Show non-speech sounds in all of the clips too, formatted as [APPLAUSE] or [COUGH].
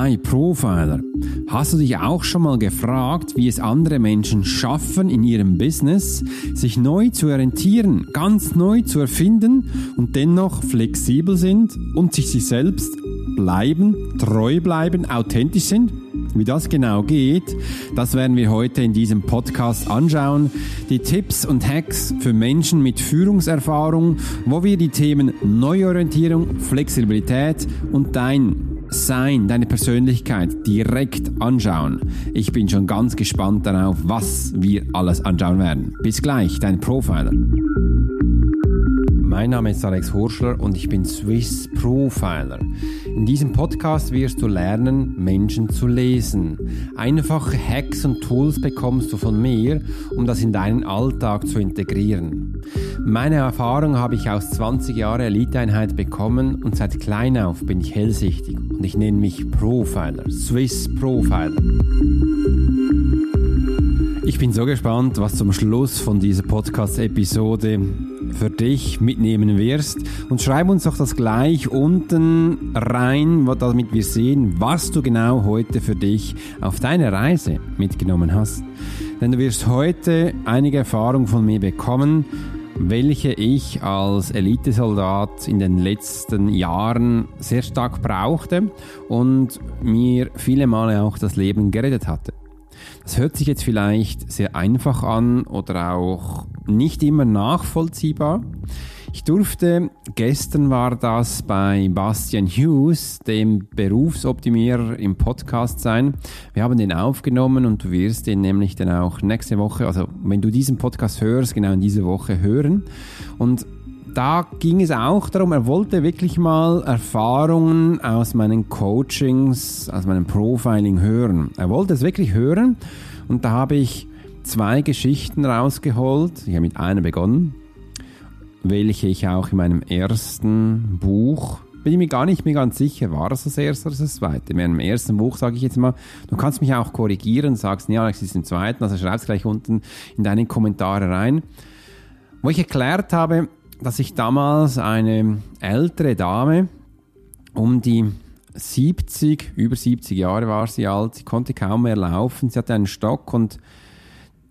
Hi Profiler. Hast du dich auch schon mal gefragt, wie es andere Menschen schaffen, in ihrem Business sich neu zu orientieren, ganz neu zu erfinden und dennoch flexibel sind und sich sich selbst bleiben, treu bleiben, authentisch sind? Wie das genau geht, das werden wir heute in diesem Podcast anschauen. Die Tipps und Hacks für Menschen mit Führungserfahrung, wo wir die Themen Neuorientierung, Flexibilität und dein sein, deine Persönlichkeit direkt anschauen. Ich bin schon ganz gespannt darauf, was wir alles anschauen werden. Bis gleich, dein Profiler. Mein Name ist Alex Horschler und ich bin Swiss Profiler. In diesem Podcast wirst du lernen, Menschen zu lesen. Einfache Hacks und Tools bekommst du von mir, um das in deinen Alltag zu integrieren. Meine Erfahrung habe ich aus 20 Jahren Eliteeinheit bekommen und seit klein auf bin ich hellsichtig und ich nenne mich Profiler, Swiss Profiler. Ich bin so gespannt, was zum Schluss von dieser Podcast-Episode für dich mitnehmen wirst. Und schreib uns doch das gleich unten rein, damit wir sehen, was du genau heute für dich auf deine Reise mitgenommen hast. Denn du wirst heute einige Erfahrungen von mir bekommen, welche ich als Elitesoldat in den letzten Jahren sehr stark brauchte und mir viele Male auch das Leben gerettet hatte. Das hört sich jetzt vielleicht sehr einfach an oder auch nicht immer nachvollziehbar. Ich durfte, gestern war das bei Bastian Hughes, dem Berufsoptimierer im Podcast sein. Wir haben den aufgenommen und du wirst den nämlich dann auch nächste Woche, also wenn du diesen Podcast hörst, genau in dieser Woche hören. Und da ging es auch darum, er wollte wirklich mal Erfahrungen aus meinen Coachings, aus meinem Profiling hören. Er wollte es wirklich hören und da habe ich zwei Geschichten rausgeholt. Ich habe mit einer begonnen, welche ich auch in meinem ersten Buch bin ich mir gar nicht mehr ganz sicher, war es das erste oder das zweite. In meinem ersten Buch sage ich jetzt mal, du kannst mich auch korrigieren, sagst, ja, Alex ist im zweiten, also schreib es gleich unten in deine Kommentare rein. Wo ich erklärt habe, dass ich damals eine ältere Dame um die 70, über 70 Jahre war sie alt, sie konnte kaum mehr laufen, sie hatte einen Stock und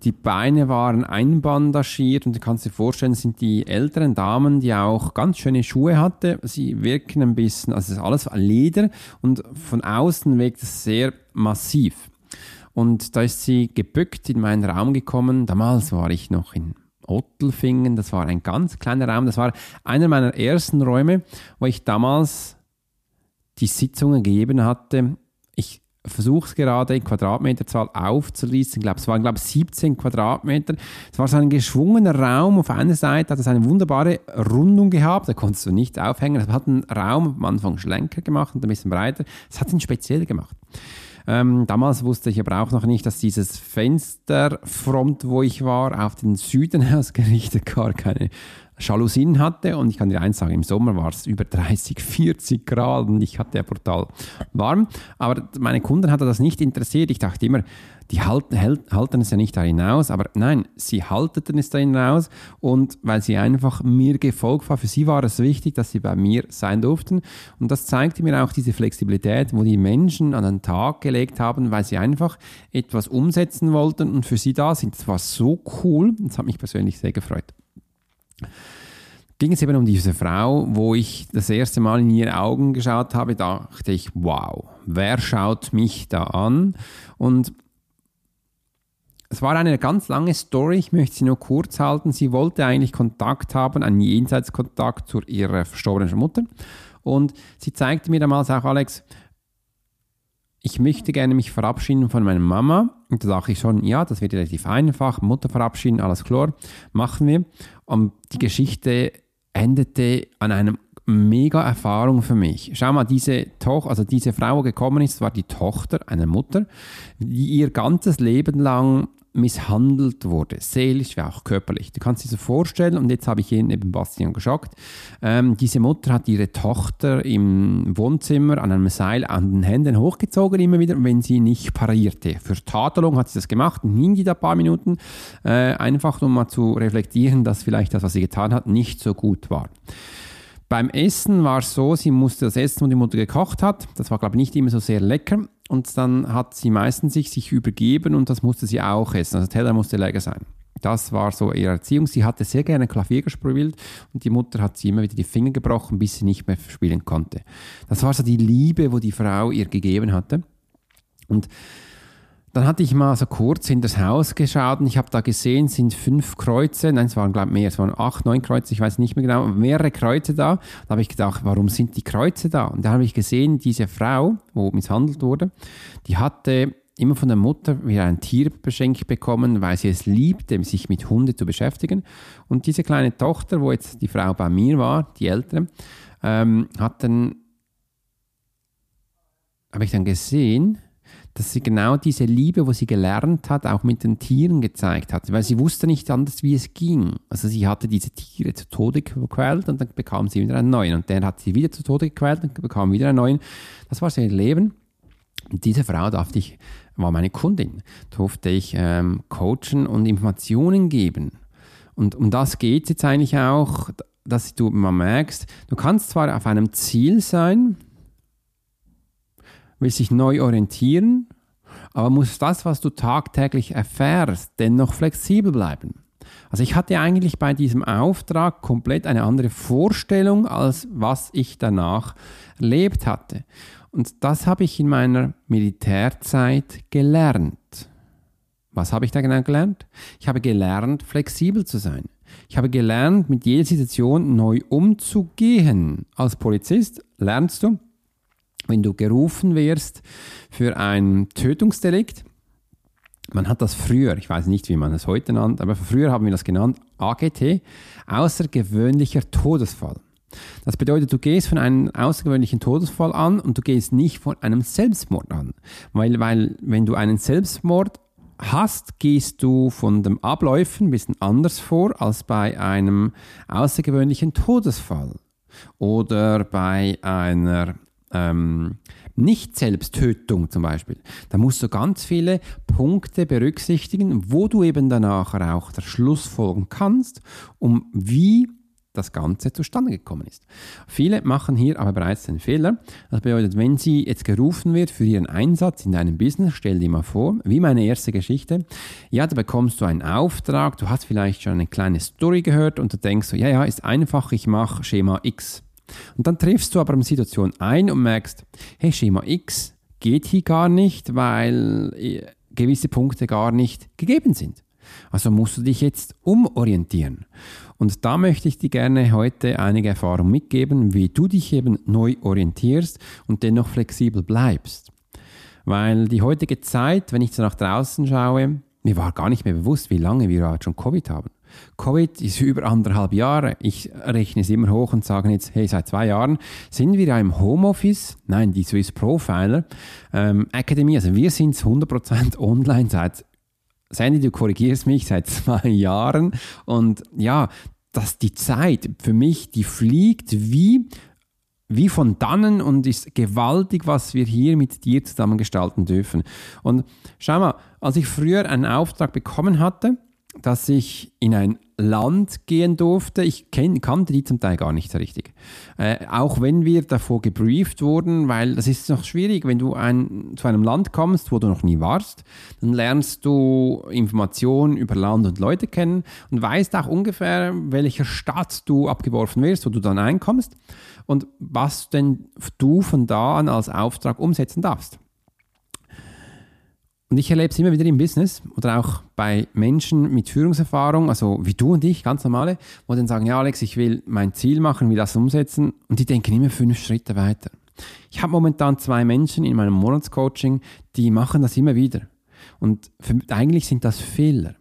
die Beine waren einbandagiert und du kannst dir vorstellen, sind die älteren Damen, die auch ganz schöne Schuhe hatte. Sie wirken ein bisschen, also es ist alles Leder und von außen wirkt es sehr massiv. Und da ist sie gebückt in meinen Raum gekommen. Damals war ich noch in Ottelfingen. Das war ein ganz kleiner Raum. Das war einer meiner ersten Räume, wo ich damals die Sitzungen gegeben hatte. Ich versuche es gerade in Quadratmeterzahl aufzulisten. Ich glaube, es waren, glaube ich, 17 Quadratmeter. Es war so ein geschwungener Raum. Auf einer Seite hat es eine wunderbare Rundung gehabt. Da konntest du nichts aufhängen. Es hat einen Raum am Anfang schlenker gemacht und ein bisschen breiter. Es hat ihn speziell gemacht. Ähm, damals wusste ich aber auch noch nicht, dass dieses Fensterfront, wo ich war, auf den Süden [LAUGHS] ausgerichtet gar keine Jalousien hatte. Und ich kann dir eins sagen, im Sommer war es über 30, 40 Grad und ich hatte ja brutal warm. Aber meine Kunden hatte das nicht interessiert. Ich dachte immer, die halten, halten es ja nicht da hinaus, aber nein, sie halteten es da hinaus und weil sie einfach mir gefolgt war, für sie war es wichtig, dass sie bei mir sein durften und das zeigte mir auch diese Flexibilität, wo die Menschen an den Tag gelegt haben, weil sie einfach etwas umsetzen wollten und für sie da sind. Das war so cool, das hat mich persönlich sehr gefreut ging es eben um diese Frau, wo ich das erste Mal in ihre Augen geschaut habe, dachte ich, wow, wer schaut mich da an? Und es war eine ganz lange Story, ich möchte sie nur kurz halten. Sie wollte eigentlich Kontakt haben, einen Jenseitskontakt zu ihrer verstorbenen Mutter. Und sie zeigte mir damals auch, Alex, ich möchte gerne mich verabschieden von meiner Mama. Und da dachte ich schon, ja, das wird relativ einfach. Mutter verabschieden, alles klar, machen wir. Und die Geschichte endete an einem mega Erfahrung für mich. Schau mal, diese Tochter, also diese Frau, die gekommen ist, war die Tochter einer Mutter, die ihr ganzes Leben lang misshandelt wurde, seelisch wie auch körperlich. Du kannst dir so vorstellen, und jetzt habe ich ihn eben Bastian geschockt, ähm, diese Mutter hat ihre Tochter im Wohnzimmer an einem Seil an den Händen hochgezogen, immer wieder, wenn sie nicht parierte. Für Tadelung hat sie das gemacht hing die da ein paar Minuten, äh, einfach um mal zu reflektieren, dass vielleicht das, was sie getan hat, nicht so gut war. beim Essen war es so, sie musste das Essen, was die Mutter gekocht hat, das war glaube ich nicht immer so sehr lecker und dann hat sie meistens sich, sich übergeben und das musste sie auch essen. Also Teller musste lecker sein. Das war so ihre Erziehung. Sie hatte sehr gerne Klavier gespielt und die Mutter hat sie immer wieder die Finger gebrochen, bis sie nicht mehr spielen konnte. Das war so die Liebe, wo die Frau ihr gegeben hatte. Und dann hatte ich mal so kurz in das Haus geschaut und ich habe da gesehen, es sind fünf Kreuze, nein, es waren glaube ich mehr, es waren acht, neun Kreuze, ich weiß nicht mehr genau, mehrere Kreuze da. Da habe ich gedacht, warum sind die Kreuze da? Und da habe ich gesehen, diese Frau, wo misshandelt wurde, die hatte immer von der Mutter wieder ein Tier beschenkt bekommen, weil sie es liebte, sich mit Hunden zu beschäftigen. Und diese kleine Tochter, wo jetzt die Frau bei mir war, die ältere, ähm, hat dann, habe ich dann gesehen, dass sie genau diese Liebe, wo sie gelernt hat, auch mit den Tieren gezeigt hat, weil sie wusste nicht anders, wie es ging. Also sie hatte diese Tiere zu Tode gequält und dann bekam sie wieder einen neuen und der hat sie wieder zu Tode gequält und bekam wieder einen neuen. Das war sein Leben. Und diese Frau darf ich war meine Kundin, durfte ich ähm, coachen und Informationen geben. Und um das geht es jetzt eigentlich auch, dass du mal merkst, du kannst zwar auf einem Ziel sein, willst dich neu orientieren, aber muss das, was du tagtäglich erfährst, dennoch flexibel bleiben. Also ich hatte eigentlich bei diesem Auftrag komplett eine andere Vorstellung, als was ich danach erlebt hatte. Und das habe ich in meiner Militärzeit gelernt. Was habe ich da genau gelernt? Ich habe gelernt, flexibel zu sein. Ich habe gelernt, mit jeder Situation neu umzugehen. Als Polizist lernst du, wenn du gerufen wirst für ein Tötungsdelikt, man hat das früher, ich weiß nicht, wie man es heute nennt, aber früher haben wir das genannt, AGT, außergewöhnlicher Todesfall. Das bedeutet, du gehst von einem außergewöhnlichen Todesfall an und du gehst nicht von einem Selbstmord an. Weil, weil wenn du einen Selbstmord hast, gehst du von den Abläufen ein bisschen anders vor als bei einem außergewöhnlichen Todesfall oder bei einer ähm, Nicht-Selbsttötung zum Beispiel. Da musst du ganz viele Punkte berücksichtigen, wo du eben danach auch der Schluss folgen kannst, um wie das Ganze zustande gekommen ist. Viele machen hier aber bereits den Fehler. Das bedeutet, wenn sie jetzt gerufen wird für ihren Einsatz in deinem Business, stell dir mal vor, wie meine erste Geschichte, ja, da bekommst du einen Auftrag, du hast vielleicht schon eine kleine Story gehört und du denkst so, ja, ja, ist einfach, ich mache Schema X. Und dann triffst du aber eine Situation ein und merkst, hey, Schema X geht hier gar nicht, weil äh, gewisse Punkte gar nicht gegeben sind. Also musst du dich jetzt umorientieren. Und da möchte ich dir gerne heute einige Erfahrungen mitgeben, wie du dich eben neu orientierst und dennoch flexibel bleibst. Weil die heutige Zeit, wenn ich so nach draußen schaue, mir war gar nicht mehr bewusst, wie lange wir schon Covid haben. Covid ist über anderthalb Jahre. Ich rechne es immer hoch und sage jetzt, hey, seit zwei Jahren sind wir ja im Homeoffice. Nein, die Swiss Profiler ähm, Akademie, also wir sind 100% online seit Sandy, du korrigierst mich seit zwei Jahren und ja, dass die Zeit für mich, die fliegt wie, wie von dannen und ist gewaltig, was wir hier mit dir zusammen gestalten dürfen. Und schau mal, als ich früher einen Auftrag bekommen hatte, dass ich in ein Land gehen durfte. Ich kenn, kannte die zum Teil gar nicht so richtig. Äh, auch wenn wir davor gebrieft wurden, weil das ist noch schwierig, wenn du ein, zu einem Land kommst, wo du noch nie warst, dann lernst du Informationen über Land und Leute kennen und weißt auch ungefähr, welcher Stadt du abgeworfen wirst, wo du dann einkommst und was denn du von da an als Auftrag umsetzen darfst. Und ich erlebe es immer wieder im Business oder auch bei Menschen mit Führungserfahrung, also wie du und ich, ganz normale, wo dann sagen, ja Alex, ich will mein Ziel machen, will das umsetzen und die denken immer fünf Schritte weiter. Ich habe momentan zwei Menschen in meinem Monatscoaching, die machen das immer wieder. Und für, eigentlich sind das Fehler.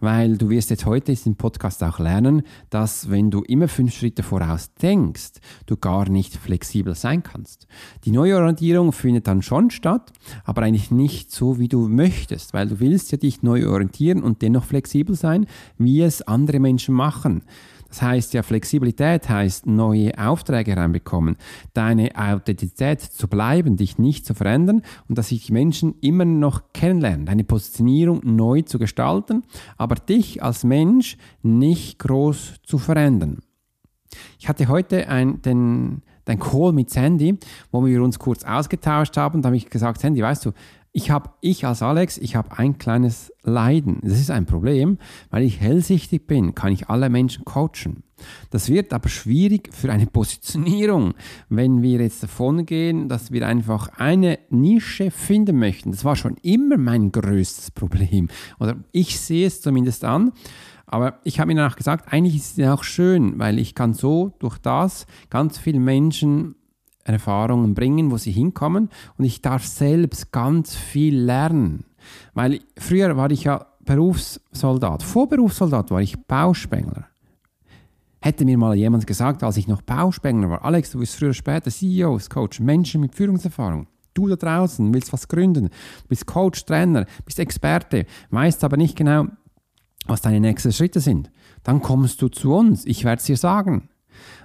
Weil du wirst jetzt heute in Podcast auch lernen, dass wenn du immer fünf Schritte voraus denkst, du gar nicht flexibel sein kannst. Die Neuorientierung findet dann schon statt, aber eigentlich nicht so, wie du möchtest, weil du willst ja dich neu orientieren und dennoch flexibel sein, wie es andere Menschen machen. Das heißt ja, Flexibilität heißt neue Aufträge reinbekommen, deine Authentizität zu bleiben, dich nicht zu verändern und dass sich die Menschen immer noch kennenlernen, deine Positionierung neu zu gestalten, aber dich als Mensch nicht groß zu verändern. Ich hatte heute ein, den, den Call mit Sandy, wo wir uns kurz ausgetauscht haben. Da habe ich gesagt, Sandy, weißt du, ich habe, ich als Alex, ich habe ein kleines Leiden. Das ist ein Problem, weil ich hellsichtig bin, kann ich alle Menschen coachen. Das wird aber schwierig für eine [LAUGHS] Positionierung, wenn wir jetzt davon gehen, dass wir einfach eine Nische finden möchten. Das war schon immer mein größtes Problem. Oder ich sehe es zumindest an. Aber ich habe mir danach gesagt, eigentlich ist es auch schön, weil ich kann so durch das ganz viele Menschen Erfahrungen bringen, wo sie hinkommen und ich darf selbst ganz viel lernen. Weil früher war ich ja Berufssoldat, vor Berufssoldat war ich Bauspengler. Hätte mir mal jemand gesagt, als ich noch Bauspengler war, Alex, du bist früher oder später CEOs, Coach, Menschen mit Führungserfahrung. Du da draußen willst was gründen, bist Coach, Trainer, bist Experte, weißt aber nicht genau, was deine nächsten Schritte sind. Dann kommst du zu uns, ich werde es dir sagen.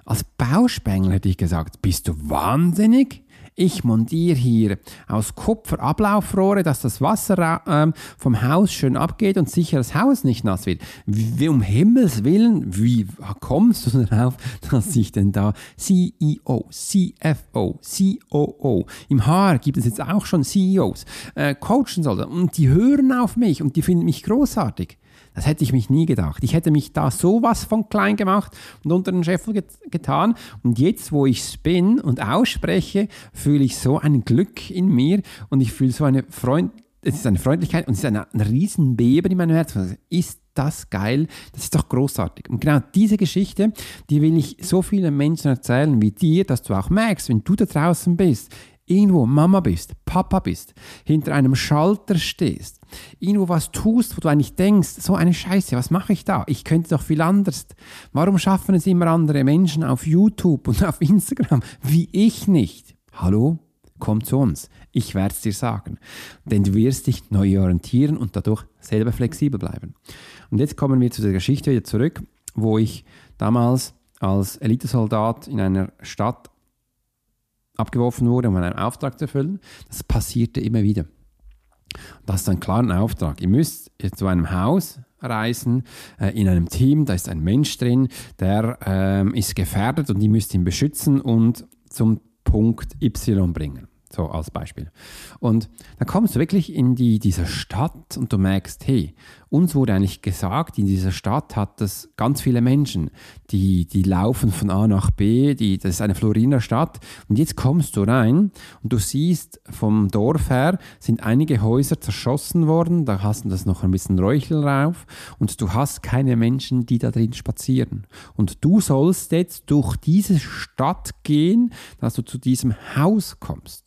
Als Bauspengler hätte ich gesagt, bist du wahnsinnig? Ich montiere hier aus Kupfer Ablaufrohre, dass das Wasser äh, vom Haus schön abgeht und sicher das Haus nicht nass wird. Wie, um Himmels Willen, wie kommst du darauf, [LAUGHS] dass ich denn da CEO, CFO, COO, im HR gibt es jetzt auch schon CEOs, äh, coachen soll und die hören auf mich und die finden mich großartig. Das hätte ich mich nie gedacht. Ich hätte mich da sowas von klein gemacht und unter den Scheffel get getan. Und jetzt, wo ich es bin und ausspreche, fühle ich so ein Glück in mir und ich fühle so eine Freund es ist eine Freundlichkeit und es ist ein, ein Riesenbeben in meinem Herzen. Ist das geil? Das ist doch großartig. Und genau diese Geschichte, die will ich so vielen Menschen erzählen wie dir, dass du auch merkst, wenn du da draußen bist, irgendwo Mama bist, Papa bist, hinter einem Schalter stehst, irgendwo was tust, wo du eigentlich denkst, so eine Scheiße, was mache ich da? Ich könnte doch viel anders. Warum schaffen es immer andere Menschen auf YouTube und [LAUGHS] auf Instagram, wie ich nicht? Hallo? Komm zu uns. Ich werde es dir sagen. Denn du wirst dich neu orientieren und dadurch selber flexibel bleiben. Und jetzt kommen wir zu der Geschichte wieder zurück, wo ich damals als Elitesoldat in einer Stadt abgeworfen wurde, um einen Auftrag zu erfüllen. Das passierte immer wieder. Das ist ein klarer Auftrag. Ihr müsst zu einem Haus reisen, äh, in einem Team, da ist ein Mensch drin, der ähm, ist gefährdet und die müsst ihn beschützen und zum Punkt Y bringen. So als Beispiel. Und dann kommst du wirklich in die, diese Stadt und du merkst, hey, uns wurde eigentlich gesagt, in dieser Stadt hat es ganz viele Menschen, die, die laufen von A nach B, die, das ist eine Floriner Stadt. Und jetzt kommst du rein und du siehst vom Dorf her sind einige Häuser zerschossen worden, da hast du das noch ein bisschen Räuchel drauf und du hast keine Menschen, die da drin spazieren. Und du sollst jetzt durch diese Stadt gehen, dass du zu diesem Haus kommst.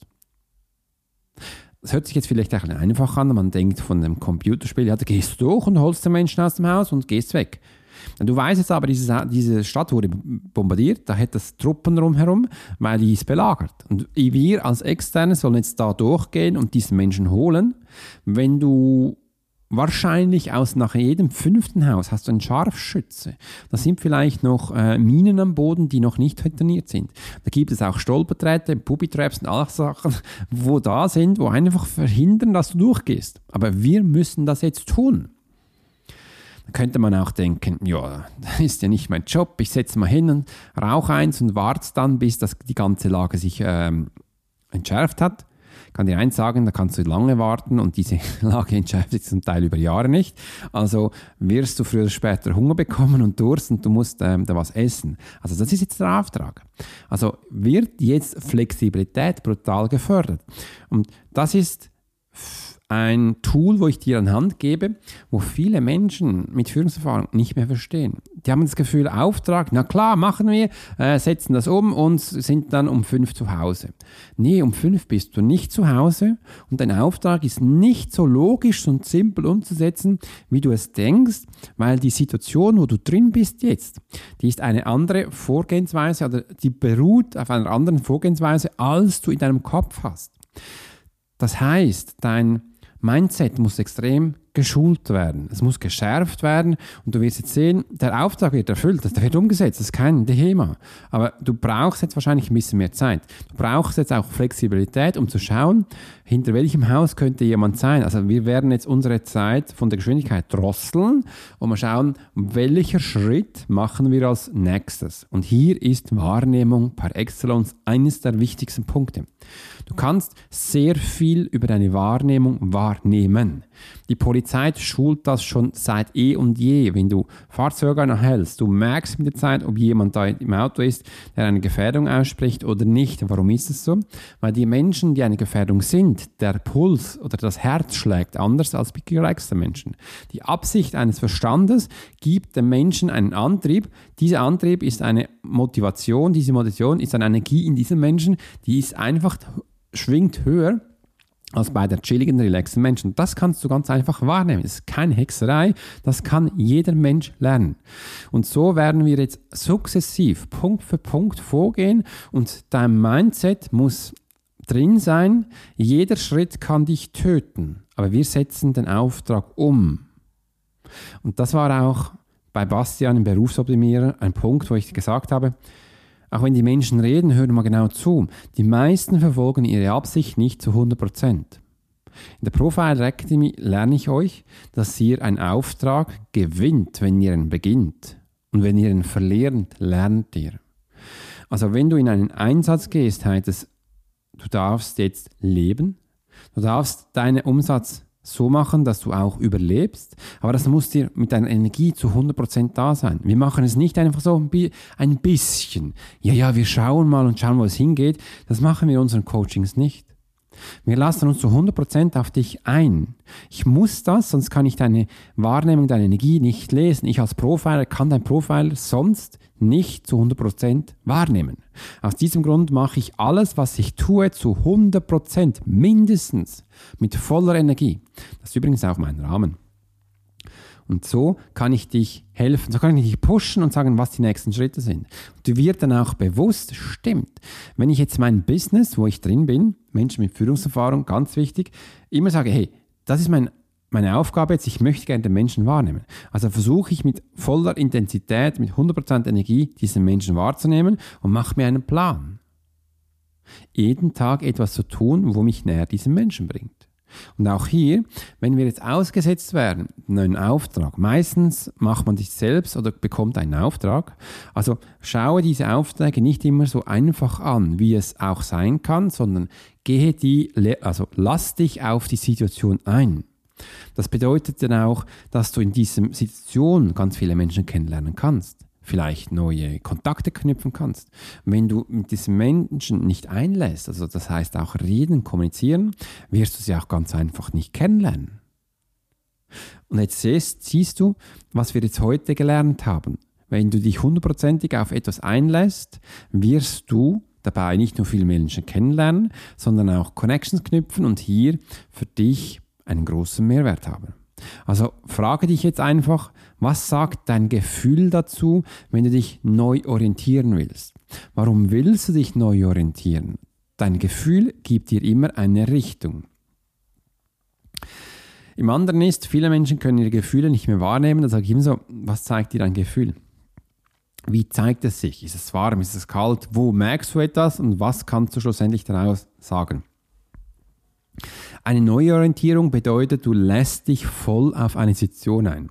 Das hört sich jetzt vielleicht ein bisschen einfach an, man denkt von einem Computerspiel, ja, da gehst du durch und holst den Menschen aus dem Haus und gehst weg. Du weißt jetzt aber, diese, diese Stadt wurde bombardiert, da hätte es Truppen rumherum, weil die ist belagert. Und wir als Externe sollen jetzt da durchgehen und diesen Menschen holen. Wenn du Wahrscheinlich aus nach jedem fünften Haus hast du einen Scharfschütze. Da sind vielleicht noch äh, Minen am Boden, die noch nicht trainiert sind. Da gibt es auch Stolperträte, Pubitraps und alle Sachen, [LAUGHS] wo da sind, wo einfach verhindern, dass du durchgehst. Aber wir müssen das jetzt tun. Da könnte man auch denken, ja, das [LAUGHS] ist ja nicht mein Job, ich setze mal hin und rauche eins und warte dann, bis das, die ganze Lage sich ähm, entschärft hat kann dir eins sagen, da kannst du lange warten und diese [LAUGHS] Lage entscheidet sich zum Teil über Jahre nicht. Also wirst du früher oder später Hunger bekommen und Durst und du musst ähm, da was essen. Also das ist jetzt der Auftrag. Also wird jetzt Flexibilität brutal gefördert. Und das ist ein Tool, wo ich dir an Hand gebe, wo viele Menschen mit Führungserfahrung nicht mehr verstehen. Die haben das Gefühl, Auftrag, na klar, machen wir, äh, setzen das um und sind dann um fünf zu Hause. Nee, um fünf bist du nicht zu Hause und dein Auftrag ist nicht so logisch und simpel umzusetzen, wie du es denkst, weil die Situation, wo du drin bist jetzt, die ist eine andere Vorgehensweise oder die beruht auf einer anderen Vorgehensweise, als du in deinem Kopf hast. Das heißt, dein Mindset muss extrem geschult werden. Es muss geschärft werden und du wirst jetzt sehen, der Auftrag wird erfüllt, der wird umgesetzt, das ist kein Thema. Aber du brauchst jetzt wahrscheinlich ein bisschen mehr Zeit. Du brauchst jetzt auch Flexibilität, um zu schauen, hinter welchem Haus könnte jemand sein. Also wir werden jetzt unsere Zeit von der Geschwindigkeit drosseln und mal schauen, welcher Schritt machen wir als nächstes. Und hier ist Wahrnehmung par excellence eines der wichtigsten Punkte. Du kannst sehr viel über deine Wahrnehmung wahrnehmen. Die Polizei schult das schon seit eh und je. Wenn du Fahrzeuge anhältst, du merkst mit der Zeit, ob jemand da im Auto ist, der eine Gefährdung ausspricht oder nicht. Warum ist es so? Weil die Menschen, die eine Gefährdung sind, der Puls oder das Herz schlägt anders als bei gereizten Menschen. Die Absicht eines Verstandes gibt dem Menschen einen Antrieb. Dieser Antrieb ist eine Motivation. Diese Motivation ist eine Energie in diesem Menschen, die ist einfach schwingt höher als bei der chilligen, relaxen Menschen. Das kannst du ganz einfach wahrnehmen. Das ist keine Hexerei. Das kann jeder Mensch lernen. Und so werden wir jetzt sukzessiv, Punkt für Punkt vorgehen und dein Mindset muss drin sein. Jeder Schritt kann dich töten. Aber wir setzen den Auftrag um. Und das war auch bei Bastian im Berufsoptimierer ein Punkt, wo ich gesagt habe, auch wenn die Menschen reden, hören mal genau zu. Die meisten verfolgen ihre Absicht nicht zu 100%. In der Profile Academy lerne ich euch, dass ihr einen Auftrag gewinnt, wenn ihr ihn beginnt. Und wenn ihr ihn verlernt, lernt ihr. Also wenn du in einen Einsatz gehst, heißt es, du darfst jetzt leben, du darfst deinen Umsatz so machen, dass du auch überlebst. Aber das muss dir mit deiner Energie zu 100% da sein. Wir machen es nicht einfach so ein bisschen. Ja, ja, wir schauen mal und schauen, wo es hingeht. Das machen wir in unseren Coachings nicht. Wir lassen uns zu 100% auf dich ein. Ich muss das, sonst kann ich deine Wahrnehmung, deine Energie nicht lesen. Ich als Profiler kann dein Profiler sonst nicht zu 100% wahrnehmen. Aus diesem Grund mache ich alles, was ich tue, zu 100% mindestens mit voller Energie. Das ist übrigens auch mein Rahmen. Und so kann ich dich helfen, so kann ich dich pushen und sagen, was die nächsten Schritte sind. Und du wirst dann auch bewusst, stimmt, wenn ich jetzt mein Business, wo ich drin bin, Menschen mit Führungserfahrung, ganz wichtig, immer sage, hey, das ist mein meine Aufgabe jetzt, ich möchte gerne den Menschen wahrnehmen. Also versuche ich mit voller Intensität, mit 100% Energie diesen Menschen wahrzunehmen und mache mir einen Plan. Jeden Tag etwas zu tun, wo mich näher diesem Menschen bringt. Und auch hier, wenn wir jetzt ausgesetzt werden, einen Auftrag, meistens macht man sich selbst oder bekommt einen Auftrag. Also schaue diese Aufträge nicht immer so einfach an, wie es auch sein kann, sondern gehe die, also lass dich auf die Situation ein. Das bedeutet dann auch, dass du in dieser Situation ganz viele Menschen kennenlernen kannst, vielleicht neue Kontakte knüpfen kannst. Wenn du mit diesen Menschen nicht einlässt, also das heißt auch reden, kommunizieren, wirst du sie auch ganz einfach nicht kennenlernen. Und jetzt siehst, siehst du, was wir jetzt heute gelernt haben. Wenn du dich hundertprozentig auf etwas einlässt, wirst du dabei nicht nur viele Menschen kennenlernen, sondern auch Connections knüpfen und hier für dich einen großen Mehrwert haben. Also frage dich jetzt einfach, was sagt dein Gefühl dazu, wenn du dich neu orientieren willst? Warum willst du dich neu orientieren? Dein Gefühl gibt dir immer eine Richtung. Im anderen ist, viele Menschen können ihre Gefühle nicht mehr wahrnehmen. Da sage ich immer so, was zeigt dir dein Gefühl? Wie zeigt es sich? Ist es warm? Ist es kalt? Wo merkst du etwas? Und was kannst du schlussendlich daraus sagen? Eine Neuorientierung bedeutet, du lässt dich voll auf eine Situation ein.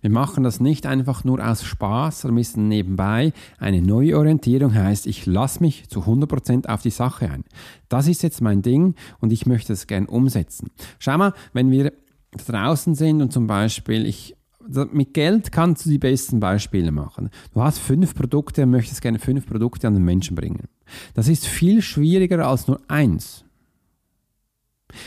Wir machen das nicht einfach nur aus Spaß oder müssen nebenbei. Eine Neuorientierung heißt, ich lasse mich zu 100% auf die Sache ein. Das ist jetzt mein Ding und ich möchte es gern umsetzen. Schau mal, wenn wir draußen sind und zum Beispiel ich mit Geld kannst du die besten Beispiele machen. Du hast fünf Produkte und möchtest gerne fünf Produkte an den Menschen bringen. Das ist viel schwieriger als nur eins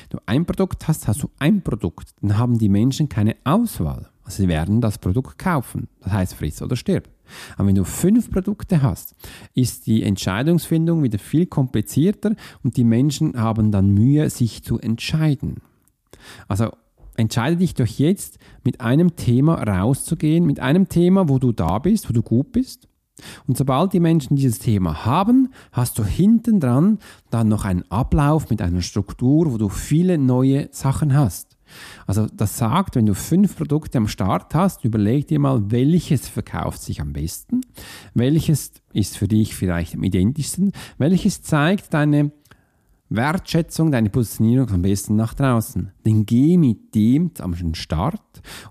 du ein Produkt hast, hast du ein Produkt. Dann haben die Menschen keine Auswahl. Also sie werden das Produkt kaufen. Das heißt, friss oder stirb. Aber wenn du fünf Produkte hast, ist die Entscheidungsfindung wieder viel komplizierter und die Menschen haben dann Mühe, sich zu entscheiden. Also entscheide dich doch jetzt, mit einem Thema rauszugehen, mit einem Thema, wo du da bist, wo du gut bist und sobald die Menschen dieses Thema haben, hast du hinten dran dann noch einen Ablauf mit einer Struktur, wo du viele neue Sachen hast. Also das sagt, wenn du fünf Produkte am Start hast, überleg dir mal, welches verkauft sich am besten, welches ist für dich vielleicht am identischsten, welches zeigt deine Wertschätzung, deine Positionierung am besten nach draußen. Dann geh mit dem am Start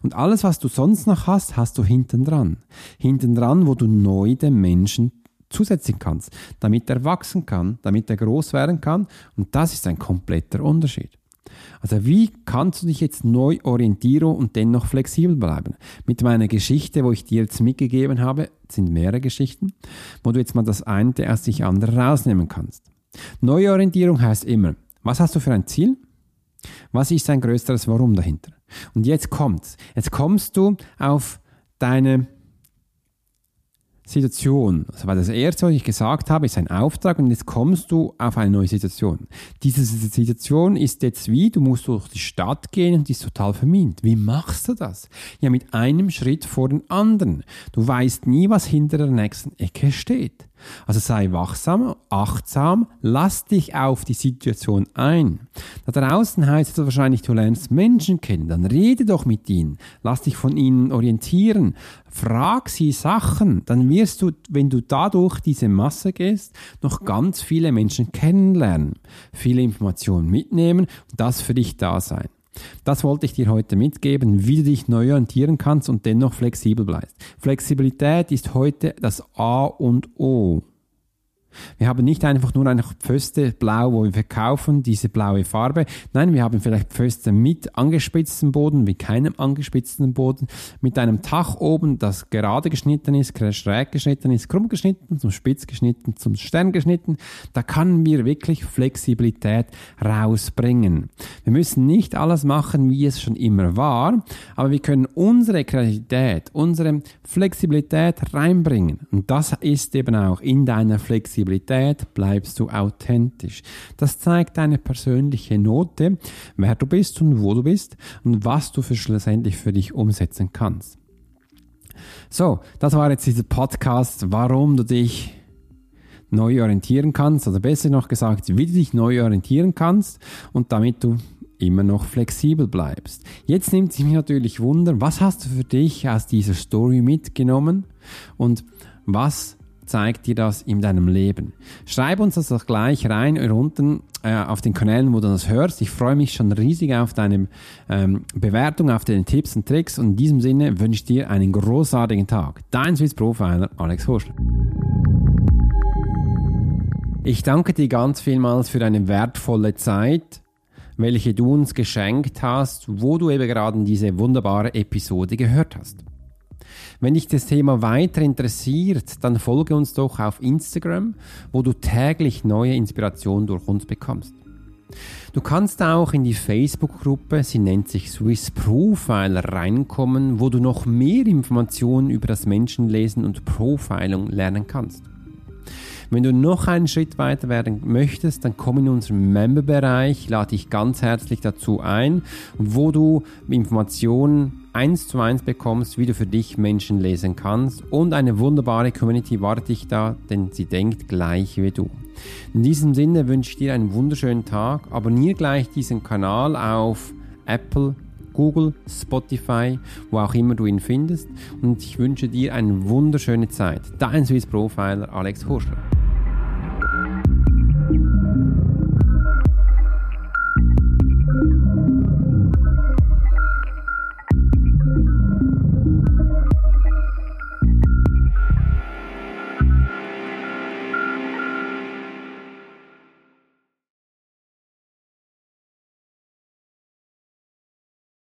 und alles, was du sonst noch hast, hast du hinten dran. Hinten dran, wo du neu den Menschen zusetzen kannst, damit er wachsen kann, damit er groß werden kann und das ist ein kompletter Unterschied. Also wie kannst du dich jetzt neu orientieren und dennoch flexibel bleiben? Mit meiner Geschichte, wo ich dir jetzt mitgegeben habe, sind mehrere Geschichten, wo du jetzt mal das eine aus sich andere rausnehmen kannst. Neuorientierung heißt immer, was hast du für ein Ziel? Was ist ein größeres Warum dahinter? Und jetzt kommt's. Jetzt kommst du auf deine Situation. Also, weil das erste, was ich gesagt habe, ist ein Auftrag und jetzt kommst du auf eine neue Situation. Diese Situation ist jetzt wie, du musst durch die Stadt gehen und die ist total vermint. Wie machst du das? Ja, mit einem Schritt vor den anderen. Du weißt nie, was hinter der nächsten Ecke steht. Also sei wachsam, achtsam, lass dich auf die Situation ein. Da draußen heißt es wahrscheinlich, du lernst Menschen kennen, dann rede doch mit ihnen, lass dich von ihnen orientieren, frag sie Sachen, dann wirst du, wenn du dadurch diese Masse gehst, noch ganz viele Menschen kennenlernen, viele Informationen mitnehmen und das für dich da sein. Das wollte ich dir heute mitgeben, wie du dich neu orientieren kannst und dennoch flexibel bleibst. Flexibilität ist heute das A und O. Wir haben nicht einfach nur eine Pföste blau, wo wir verkaufen, diese blaue Farbe. Nein, wir haben vielleicht Pföste mit angespitztem Boden, mit keinem angespitzten Boden, mit einem Tach oben, das gerade geschnitten ist, schräg geschnitten ist, krumm geschnitten, zum Spitz geschnitten, zum Stern geschnitten. Da kann wir wirklich Flexibilität rausbringen. Wir müssen nicht alles machen, wie es schon immer war, aber wir können unsere Kreativität, unsere Flexibilität reinbringen. Und das ist eben auch in deiner Flexibilität Flexibilität bleibst du authentisch. Das zeigt deine persönliche Note, wer du bist und wo du bist und was du für schlussendlich für dich umsetzen kannst. So, das war jetzt dieser Podcast, warum du dich neu orientieren kannst, oder besser noch gesagt, wie du dich neu orientieren kannst und damit du immer noch flexibel bleibst. Jetzt nimmt sich mich natürlich Wunder, was hast du für dich aus dieser Story mitgenommen und was zeigt dir das in deinem Leben? Schreib uns das doch gleich rein unten äh, auf den Kanälen, wo du das hörst. Ich freue mich schon riesig auf deine ähm, Bewertung, auf deine Tipps und Tricks und in diesem Sinne wünsche ich dir einen großartigen Tag. Dein Swiss Profiler Alex Horschler. Ich danke dir ganz vielmals für deine wertvolle Zeit, welche du uns geschenkt hast, wo du eben gerade diese wunderbare Episode gehört hast. Wenn dich das Thema weiter interessiert, dann folge uns doch auf Instagram, wo du täglich neue Inspirationen durch uns bekommst. Du kannst auch in die Facebook-Gruppe, sie nennt sich Swiss Profiler, reinkommen, wo du noch mehr Informationen über das Menschenlesen und Profiling lernen kannst. Wenn du noch einen Schritt weiter werden möchtest, dann komm in unseren Member-Bereich, lade dich ganz herzlich dazu ein, wo du Informationen eins zu eins bekommst, wie du für dich Menschen lesen kannst und eine wunderbare Community wartet dich da, denn sie denkt gleich wie du. In diesem Sinne wünsche ich dir einen wunderschönen Tag. Abonniere gleich diesen Kanal auf Apple, Google, Spotify, wo auch immer du ihn findest. Und ich wünsche dir eine wunderschöne Zeit. Dein Swiss Profiler Alex Horschler.